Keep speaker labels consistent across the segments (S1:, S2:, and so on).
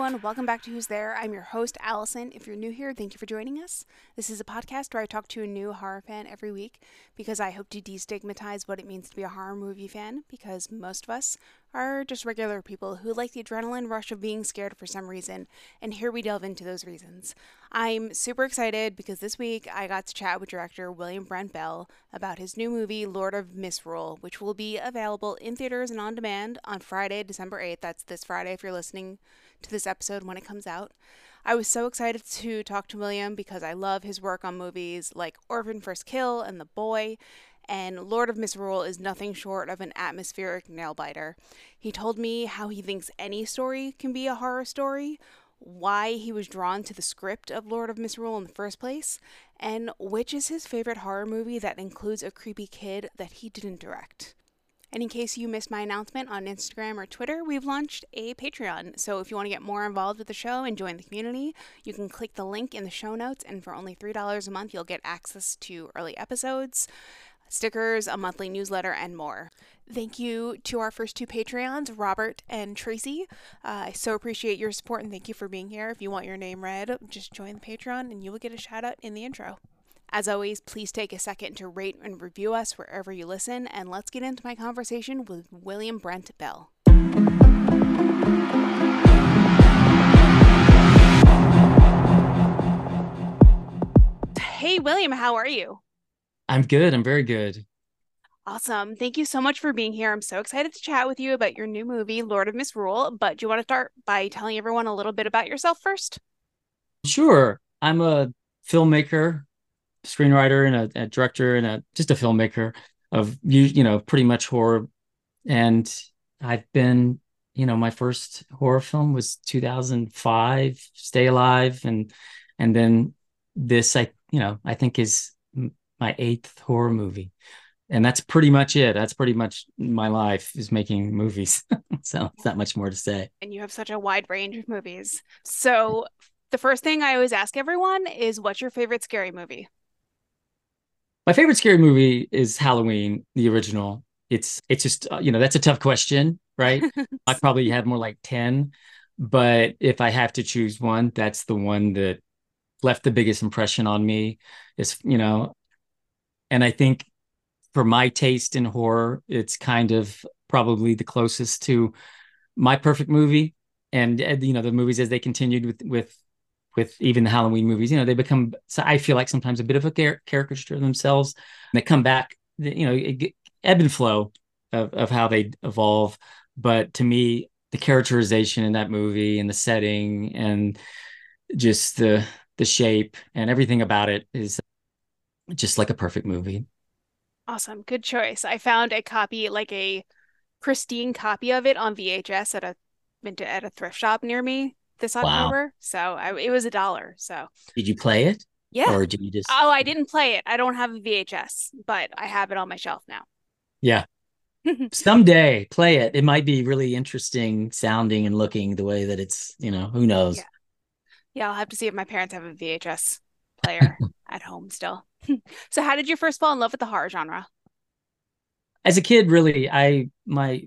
S1: everyone, welcome back to Who's There. I'm your host, Allison. If you're new here, thank you for joining us. This is a podcast where I talk to a new horror fan every week because I hope to destigmatize what it means to be a horror movie fan because most of us are just regular people who like the adrenaline rush of being scared for some reason, and here we delve into those reasons. I'm super excited because this week I got to chat with director William Brent Bell about his new movie, Lord of Misrule, which will be available in theaters and on demand on Friday, December 8th. That's this Friday if you're listening to this episode when it comes out. I was so excited to talk to William because I love his work on movies like Orphan First Kill and The Boy, and Lord of Misrule is nothing short of an atmospheric nail biter. He told me how he thinks any story can be a horror story, why he was drawn to the script of Lord of Misrule in the first place, and which is his favorite horror movie that includes a creepy kid that he didn't direct. And in case you missed my announcement on Instagram or Twitter, we've launched a Patreon. So if you want to get more involved with the show and join the community, you can click the link in the show notes. And for only $3 a month, you'll get access to early episodes, stickers, a monthly newsletter, and more. Thank you to our first two Patreons, Robert and Tracy. Uh, I so appreciate your support and thank you for being here. If you want your name read, just join the Patreon and you will get a shout out in the intro. As always, please take a second to rate and review us wherever you listen, and let's get into my conversation with William Brent Bell. Hey, William, how are you?
S2: I'm good. I'm very good.
S1: Awesome. Thank you so much for being here. I'm so excited to chat with you about your new movie, Lord of Misrule. But do you want to start by telling everyone a little bit about yourself first?
S2: Sure. I'm a filmmaker screenwriter and a, a, director and a just a filmmaker of you you know pretty much horror. And i've been you know my first horror film was 2005 stay alive. And and then this i you know i think is my eighth horror movie. And that's pretty much it. That's pretty much my life is making movies. So it's not much more to say.
S1: And you have such a wide range of movies. So the first thing i always ask everyone is what's your favorite scary movie
S2: my favorite scary movie is Halloween, the original. It's it's just uh, you know that's a tough question, right? I probably have more like ten, but if I have to choose one, that's the one that left the biggest impression on me. Is you know, and I think for my taste in horror, it's kind of probably the closest to my perfect movie. And you know, the movies as they continued with with with even the Halloween movies, you know, they become, so I feel like sometimes a bit of a car- caricature of themselves. And they come back, you know, ebb and flow of, of how they evolve. But to me, the characterization in that movie and the setting and just the the shape and everything about it is just like a perfect movie.
S1: Awesome. Good choice. I found a copy, like a pristine copy of it on VHS at a at a thrift shop near me this October. Wow. So I, it was a dollar. So
S2: did you play it?
S1: Yeah.
S2: Or did you just?
S1: Oh, I didn't play it. I don't have a VHS, but I have it on my shelf now.
S2: Yeah. Someday play it. It might be really interesting sounding and looking the way that it's, you know, who knows?
S1: Yeah. Yeah. I'll have to see if my parents have a VHS player at home still. so how did you first fall in love with the horror genre?
S2: As a kid, really, I, my,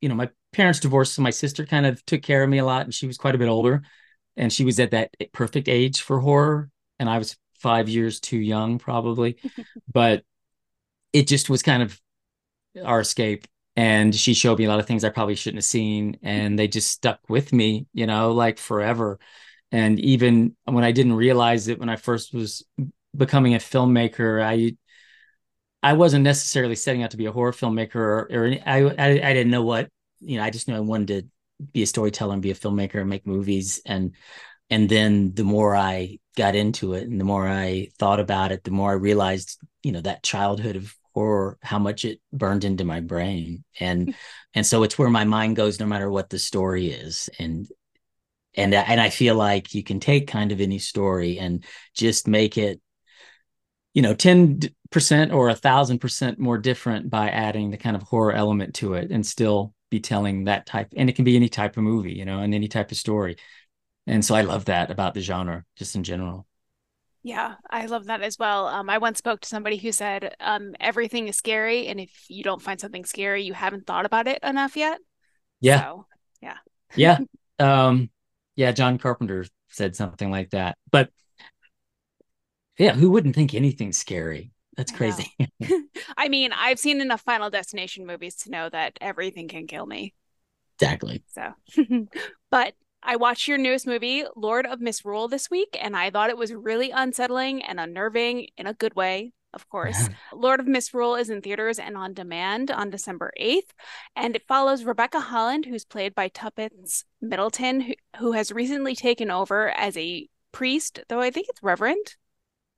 S2: you know, my parents divorced, so my sister kind of took care of me a lot, and she was quite a bit older, and she was at that perfect age for horror, and I was five years too young, probably, but it just was kind of our escape. And she showed me a lot of things I probably shouldn't have seen, and they just stuck with me, you know, like forever. And even when I didn't realize it, when I first was becoming a filmmaker, I I wasn't necessarily setting out to be a horror filmmaker or, or any, I, I, I didn't know what you know, I just knew I wanted to be a storyteller and be a filmmaker and make movies. And and then the more I got into it and the more I thought about it, the more I realized, you know, that childhood of horror, how much it burned into my brain. And hmm. and so it's where my mind goes no matter what the story is. And and and I feel like you can take kind of any story and just make it you know 10% or a thousand percent more different by adding the kind of horror element to it and still be telling that type and it can be any type of movie you know and any type of story. And so i love that about the genre just in general.
S1: Yeah i love that as well. Um, i once spoke to somebody who said um, everything is scary and if you don't find something scary you haven't thought about it enough yet.
S2: Yeah.
S1: So, yeah.
S2: Yeah. Um, yeah, John Carpenter said something like that. But yeah, who wouldn't think anything's scary? That's crazy.
S1: I mean, I've seen enough Final Destination movies to know that everything can kill me.
S2: Exactly.
S1: So, but I watched your newest movie, Lord of Misrule, this week, and I thought it was really unsettling and unnerving in a good way of course. Lord of Misrule is in theaters and on demand on December 8th. And it follows Rebecca Holland, who's played by Tuppence Middleton, who, who has recently taken over as a priest, though I think it's Reverend.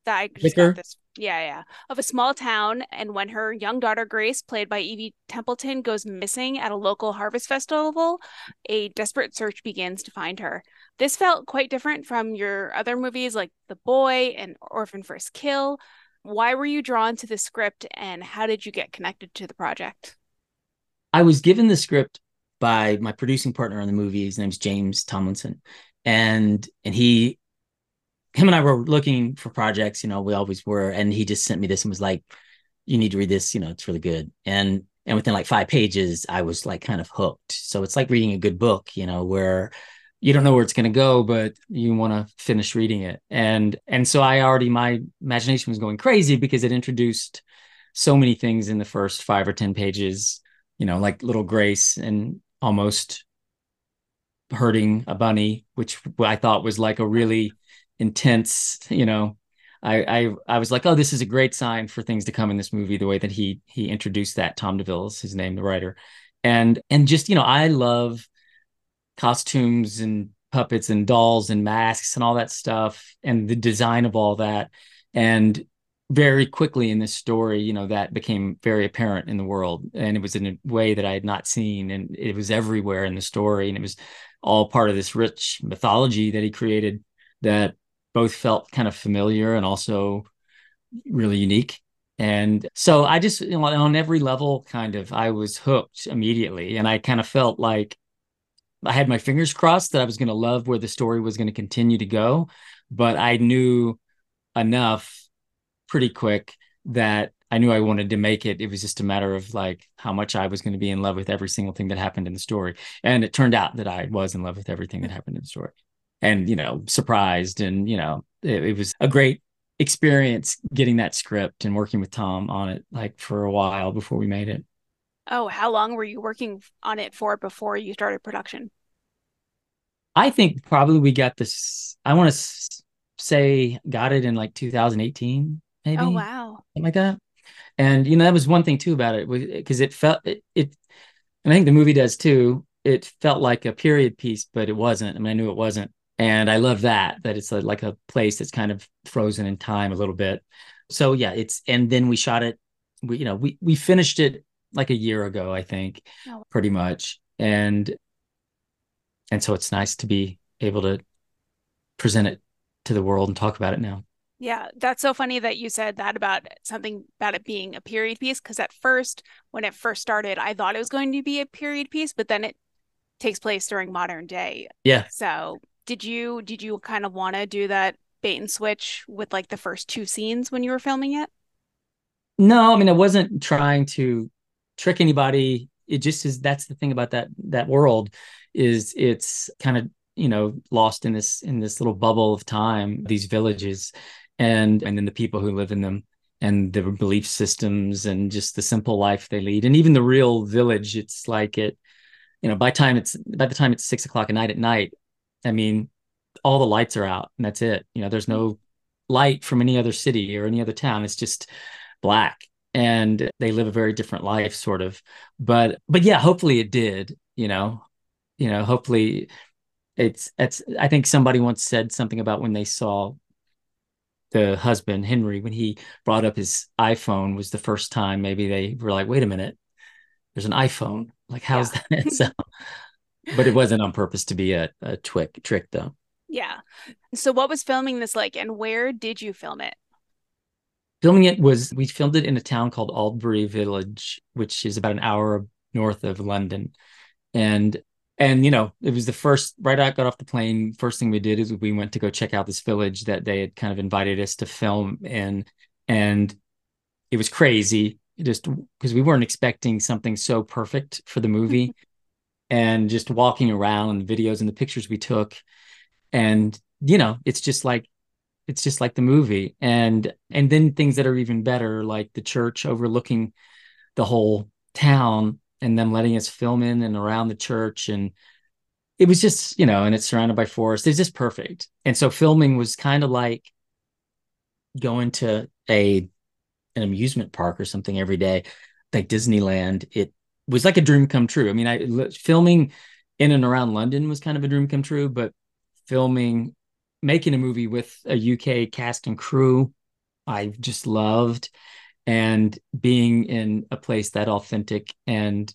S1: That I just got this. Yeah, yeah. Of a small town. And when her young daughter, Grace, played by Evie Templeton, goes missing at a local harvest festival, a desperate search begins to find her. This felt quite different from your other movies like The Boy and Orphan First Kill, why were you drawn to the script and how did you get connected to the project?
S2: I was given the script by my producing partner on the movie. His name's James Tomlinson. And and he him and I were looking for projects, you know, we always were. And he just sent me this and was like, you need to read this, you know, it's really good. And and within like five pages, I was like kind of hooked. So it's like reading a good book, you know, where you don't know where it's going to go but you want to finish reading it and and so i already my imagination was going crazy because it introduced so many things in the first five or ten pages you know like little grace and almost hurting a bunny which i thought was like a really intense you know I, I I was like, oh, this is a great sign for things to come in this movie. The way that he he introduced that Tom de Ville is his name, the writer, and and just you know, I love costumes and puppets and dolls and masks and all that stuff and the design of all that. And very quickly in this story you know that became very apparent in the world. And it was in a way that i had not seen and it was everywhere in the story. And it was all part of this rich mythology that he created that both felt kind of familiar and also really unique and so i just you know, on every level kind of i was hooked immediately and i kind of felt like I had my fingers crossed that I was going to love where the story was going to continue to go, but I knew enough pretty quick that I knew I wanted to make it. It was just a matter of like how much I was going to be in love with every single thing that happened in the story. And it turned out that I was in love with everything that happened in the story. And, you know, surprised and, you know, it, it was a great experience getting that script and working with Tom on it like for a while before we made it.
S1: Oh, how long were you working on it for before you started production?
S2: I think probably we got this. I want to say got it in like 2018, maybe.
S1: Oh wow,
S2: something like that. And you know that was one thing too about it because it felt it, it, and I think the movie does too. It felt like a period piece, but it wasn't. I mean, I knew it wasn't, and I love that that it's a, like a place that's kind of frozen in time a little bit. So yeah, it's and then we shot it. We you know we we finished it like a year ago, I think, oh. pretty much. And and so it's nice to be able to present it to the world and talk about it now.
S1: Yeah, that's so funny that you said that about something about it being a period piece. Because at first, when it first started, I thought it was going to be a period piece, but then it takes place during modern day.
S2: Yeah.
S1: So did you did you kind of want to do that bait and switch with like the first two scenes when you were filming it?
S2: No, I mean I wasn't trying to trick anybody. It just is that's the thing about that that world is it's kind of you know lost in this in this little bubble of time these villages and and then the people who live in them and the belief systems and just the simple life they lead and even the real village it's like it you know by time it's by the time it's six o'clock at night at night i mean all the lights are out and that's it. You know there's no light from any other city or any other town. It's just black and they live a very different life sort of. But but yeah hopefully it did you know you know hopefully it's it's i think somebody once said something about when they saw the husband henry when he brought up his iphone was the first time maybe they were like wait a minute there's an iphone. Like how's yeah. that? So but it wasn't on purpose to be a, a trick trick though
S1: yeah so what was filming this like and where did you film it
S2: filming it was we filmed it in a town called Aldbury Village, which is about an hour north of London. And and you know, it was the first right I got off the plane. First thing we did is we went to go check out this village that they had kind of invited us to film in. And it was crazy just because we weren't expecting something so perfect for the movie. and just walking around and the videos and the pictures we took. And you know it's just like it's just like the movie. And and then things that are even better like the church overlooking the whole town and them letting us film in and around the church. And it was just you know and it's surrounded by forest. It's just perfect. And so filming was kind of like going to a an amusement park or something every day like disneyland. It was like a dream come true. I mean i filming in and around london was kind of a dream come true but filming making a movie with a uk cast and crew i just loved. And being in a place that authentic and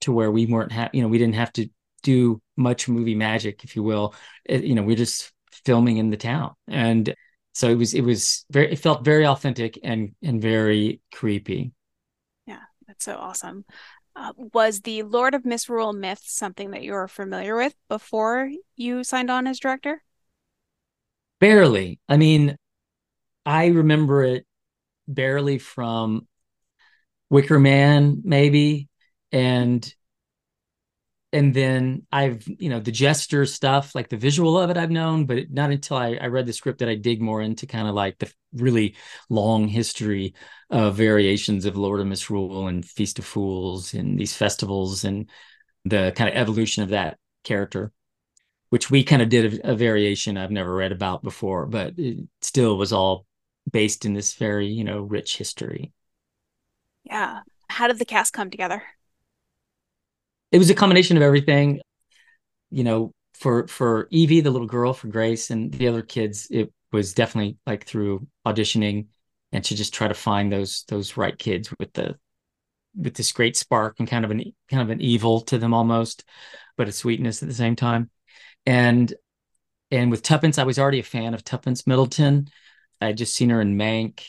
S2: to where we weren't ha- you know we didn't have to do much movie magic if you will. It, you know we're just filming in the town. And so it was it was very it felt very authentic and and very creepy.
S1: Yeah that's so awesome uh, was the lord of misrule myth something that you were familiar with before you signed on as director?
S2: Barely. I mean i remember it barely from wicker man maybe and and then I've, you know, the Jester stuff, like the visual of it, I've known, but not until I, I read the script that I dig more into kind of like the really long history of variations of Lord of Misrule and Feast of Fools and these festivals and the kind of evolution of that character, which we kind of did a, a variation I've never read about before, but it still was all based in this very, you know, rich history.
S1: Yeah. How did the cast come together?
S2: It was a combination of everything. You know, for for Evie, the little girl, for Grace, and the other kids, it was definitely like through auditioning and to just try to find those those right kids with the with this great spark and kind of an kind of an evil to them almost, but a sweetness at the same time. And and with Tuppence, I was already a fan of Tuppence Middleton. I had just seen her in Mank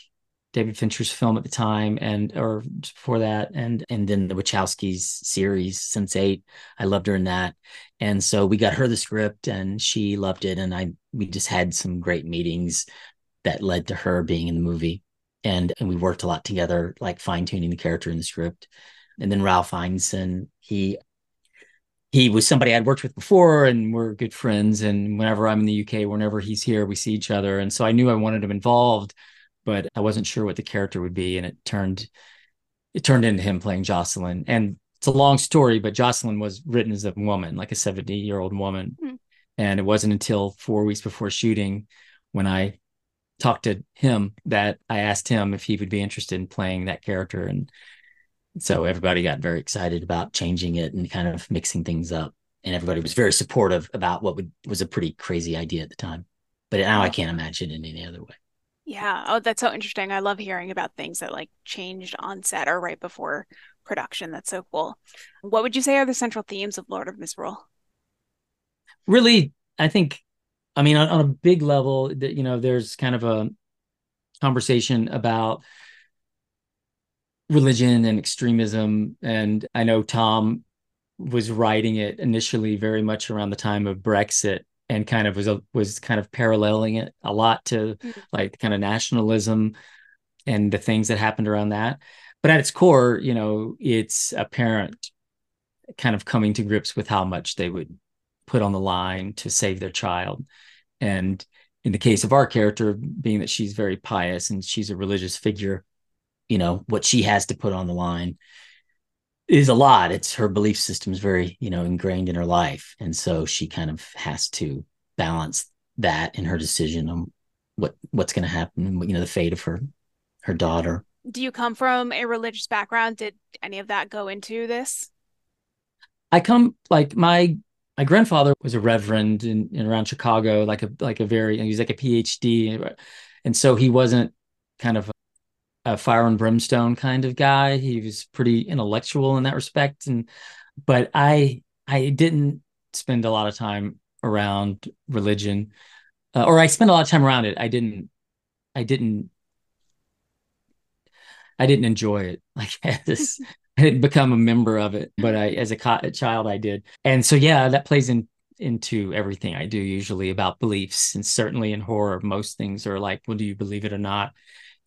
S2: David Fincher's film at the time, and or before that, and and then the Wachowskis series Sense8. I loved her in that, and so we got her the script, and she loved it, and I we just had some great meetings that led to her being in the movie, and and we worked a lot together, like fine tuning the character in the script, and then Ralph Ineson, he he was somebody I'd worked with before and we're good friends. And whenever I'm in the UK, whenever he's here, we see each other. And so I knew I wanted him involved but I wasn't sure what the character would be, and it turned it turned into him playing Jocelyn. And it's a long story, but Jocelyn was written as a woman, like a 70 year old woman. Mm-hmm. And it wasn't until four weeks before shooting when I talked to him that I asked him if he would be interested in playing that character. And so everybody got very excited about changing it and kind of mixing things up. And everybody was very supportive about what would, was a pretty crazy idea at the time. But now I can't imagine it any other way.
S1: Yeah. Oh, that's so interesting. I love hearing about things that like changed on set or right before production. That's so cool. What would you say are the central themes of Lord of Misrule?
S2: Really, I think, I mean, on, on a big level, that you know, there's kind of a conversation about religion and extremism. And I know Tom was writing it initially very much around the time of Brexit and kind of was a, was kind of paralleling it a lot to mm-hmm. like kind of nationalism and the things that happened around that. But at its core, you know, it's a parent kind of coming to grips with how much they would put on the line to save their child. And in the case of our character, being that she's very pious and she's a religious figure, you know, what she has to put on the line is a lot. It's her belief system is very, you know, ingrained in her life. And so she kind of has to balance that in her decision on what what's going to happen, you know, the fate of her her daughter.
S1: Do you come from a religious background? Did any of that go into this?
S2: I come like my my grandfather was a reverend in, in around Chicago, like a like a very he was like a PhD, and so he wasn't kind of a fire and brimstone kind of guy. He was pretty intellectual in that respect, and but I I didn't spend a lot of time around religion, uh, or I spent a lot of time around it. I didn't I didn't I didn't enjoy it. Like this, I didn't become a member of it, but I as a, co- child I did, and so yeah, that plays in into everything I do usually about beliefs, and certainly in horror, most things are like, well, do you believe it or not?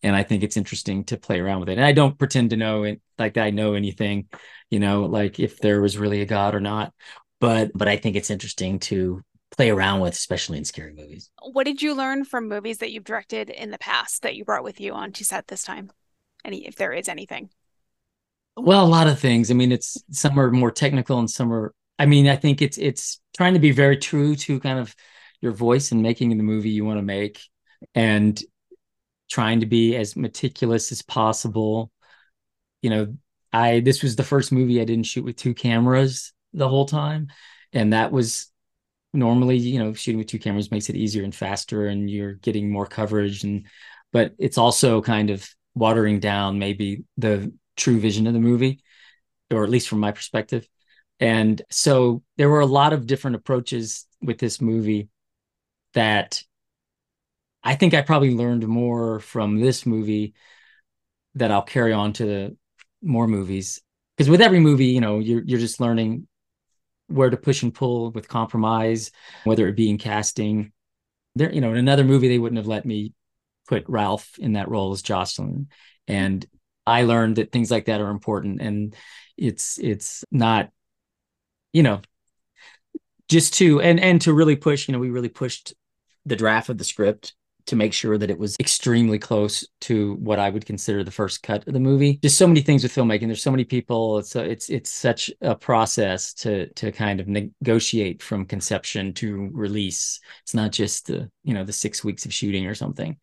S2: And I think it's interesting to play around with it. And I don't pretend to know it like I know anything, you know, like if there was really a god or not. But but I think it's interesting to play around with, especially in scary movies.
S1: What did you learn from movies that you've directed in the past that you brought with you onto set this time? Any, if there is anything.
S2: Well, a lot of things. I mean, it's some are more technical and some are. I mean, I think it's it's trying to be very true to kind of your voice and making the movie you want to make, and trying to be as meticulous as possible. You know, I this was the first movie I didn't shoot with two cameras the whole time, and that was normally you know shooting with two cameras makes it easier and faster, and you're getting more coverage and but it's also kind of watering down maybe the true vision of the movie, or at least from my perspective. And so there were a lot of different approaches with this movie that I think I probably learned more from this movie that I'll carry on to more movies. Because with every movie, you know, you're you're just learning where to push and pull with compromise, whether it be in casting. There, you know, in another movie, they wouldn't have let me put Ralph in that role as Jocelyn. And I learned that things like that are important and it's it's not you know just to and and to really push you know we really pushed the draft of the script to make sure that it was extremely close to what I would consider the first cut of the movie. Just so many things with filmmaking. There's so many people. It's a, it's it's such a process to to kind of negotiate from conception to release. It's not just the you know the six weeks of shooting or something.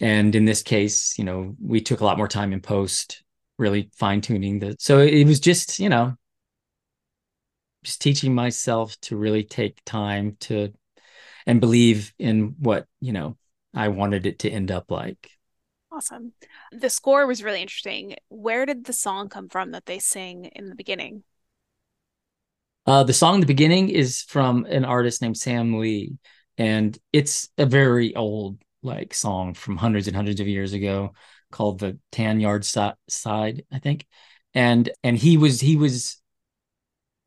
S2: And in this case, you know, we took a lot more time in post, really fine tuning the. So it was just, you know, just teaching myself to really take time to and believe in what, you know, I wanted it to end up like.
S1: Awesome. The score was really interesting. Where did the song come from that they sing in the beginning?
S2: Uh, the song in the beginning is from an artist named Sam Lee, and it's a very old like song from hundreds and hundreds of years ago called the Tan Yard Side, I think. And and he was he was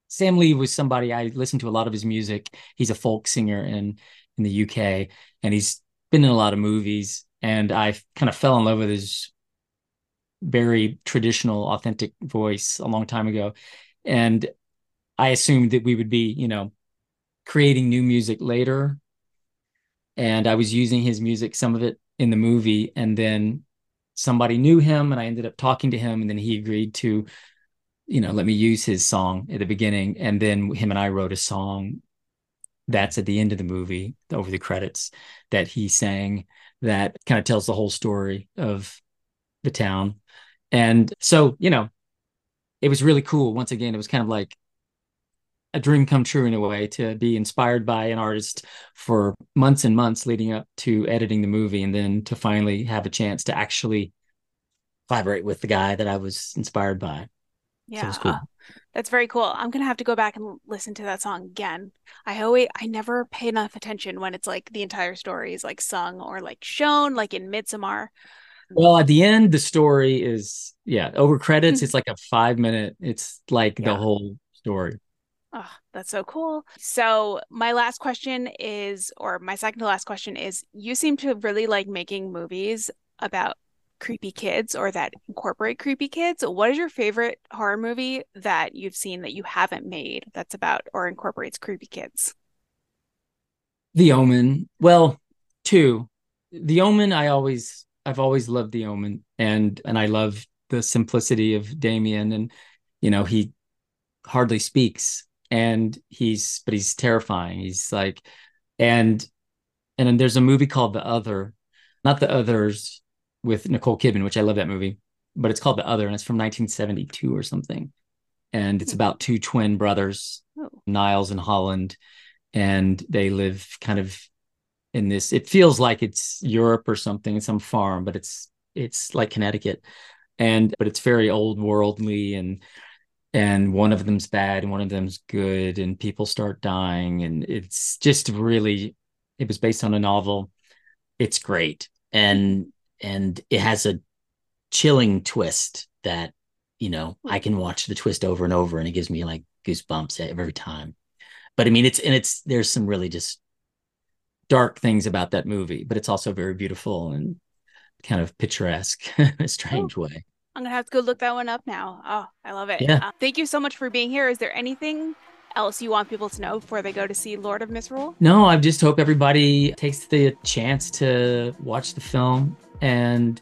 S2: Sam Lee was somebody I listened to a lot of his music. He's a folk singer in in the UK and he's been in a lot of movies and I kind of fell in love with his very traditional authentic voice a long time ago. And I assumed that we would be, you know, creating new music later. And I was using his music, some of it in the movie, and then somebody knew him, and I ended up talking to him, and then he agreed to, you know, let me use his song at the beginning, and then him and I wrote a song that's at the end of the movie over the credits that he sang that kind of tells the whole story of the town and so you know it was really cool once again it was kind of like a dream come true in a way to be inspired by an artist for months and months leading up to editing the movie and then to finally have a chance to actually collaborate with the guy that I was inspired by.
S1: Yeah. So cool. That's very cool. I'm gonna have to go back and listen to that song again. I always I never pay enough attention when it's like the entire story is like sung or like shown, like in Midsommar.
S2: Well, at the end, the story is yeah, over credits, mm-hmm. it's like a five minute, it's like yeah. the whole story.
S1: Oh, that's so cool. So, my last question is, or my second to last question is you seem to really like making movies about creepy kids or that incorporate creepy kids. What is your favorite horror movie that you've seen that you haven't made that's about or incorporates creepy kids?
S2: The Omen. Well, two. The Omen, I always, I've always loved The Omen, and and I love the simplicity of Damien, and you know he hardly speaks and he's but he's terrifying. He's like, and and then there's a movie called The Other, not The Others with Nicole Kidman, which I love that movie, but it's called The Other, and it's from 1972 or something, and it's hmm. about two twin brothers, oh. Niles and Holland, and they live kind of in this. It feels like it's Europe or something, some farm, but it's it's like Connecticut, and but it's very old worldly and and one of them's bad and one of them's good and people start dying and it's just really it was based on a novel it's great and and it has a chilling twist that you know i can watch the twist over and over and it gives me like goosebumps every time but i mean it's and it's there's some really just dark things about that movie but it's also very beautiful and kind of picturesque, in a strange oh. way.
S1: I'm gonna have to go look that one up now. Oh, I love it.
S2: Yeah.
S1: Uh, thank you so much for being here. Is there anything else you want people to know before they go to see Lord of Misrule?
S2: No, I just hope everybody takes the chance to watch the film and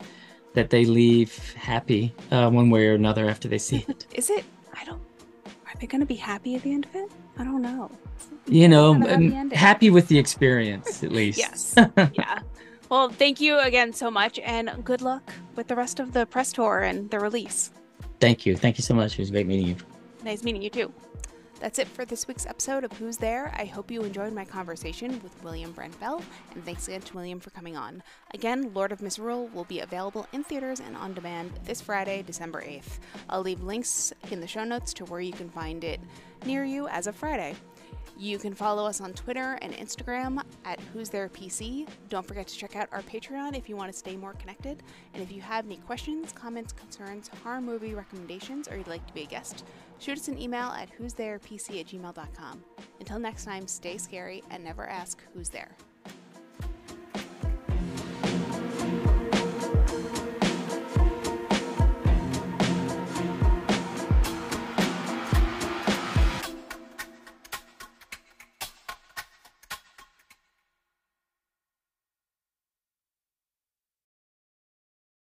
S2: that they leave happy uh, one way or another after they see it.
S1: Is it? I don't. Are they going to be happy at the end of it? I don't know.
S2: You know, happy with the experience at least.
S1: yes. yeah. Well, thank you again so much, and good luck with the rest of the press tour and the release.
S2: Thank you. Thank you so much. It was great meeting you.
S1: Nice meeting you too. That's it for this week's episode of Who's There. I hope you enjoyed my conversation with William Brent Bell, and thanks again to William for coming on. Again, Lord of Misrule will be available in theaters and on demand this Friday, December 8th. I'll leave links in the show notes to where you can find it near you as of Friday. You can follow us on Twitter and Instagram at Who's There PC. Don't forget to check out our Patreon if you want to stay more connected. And if you have any questions, comments, concerns, horror movie recommendations, or you'd like to be a guest, shoot us an email at who's there pc at gmail.com. Until next time, stay scary and never ask who's there.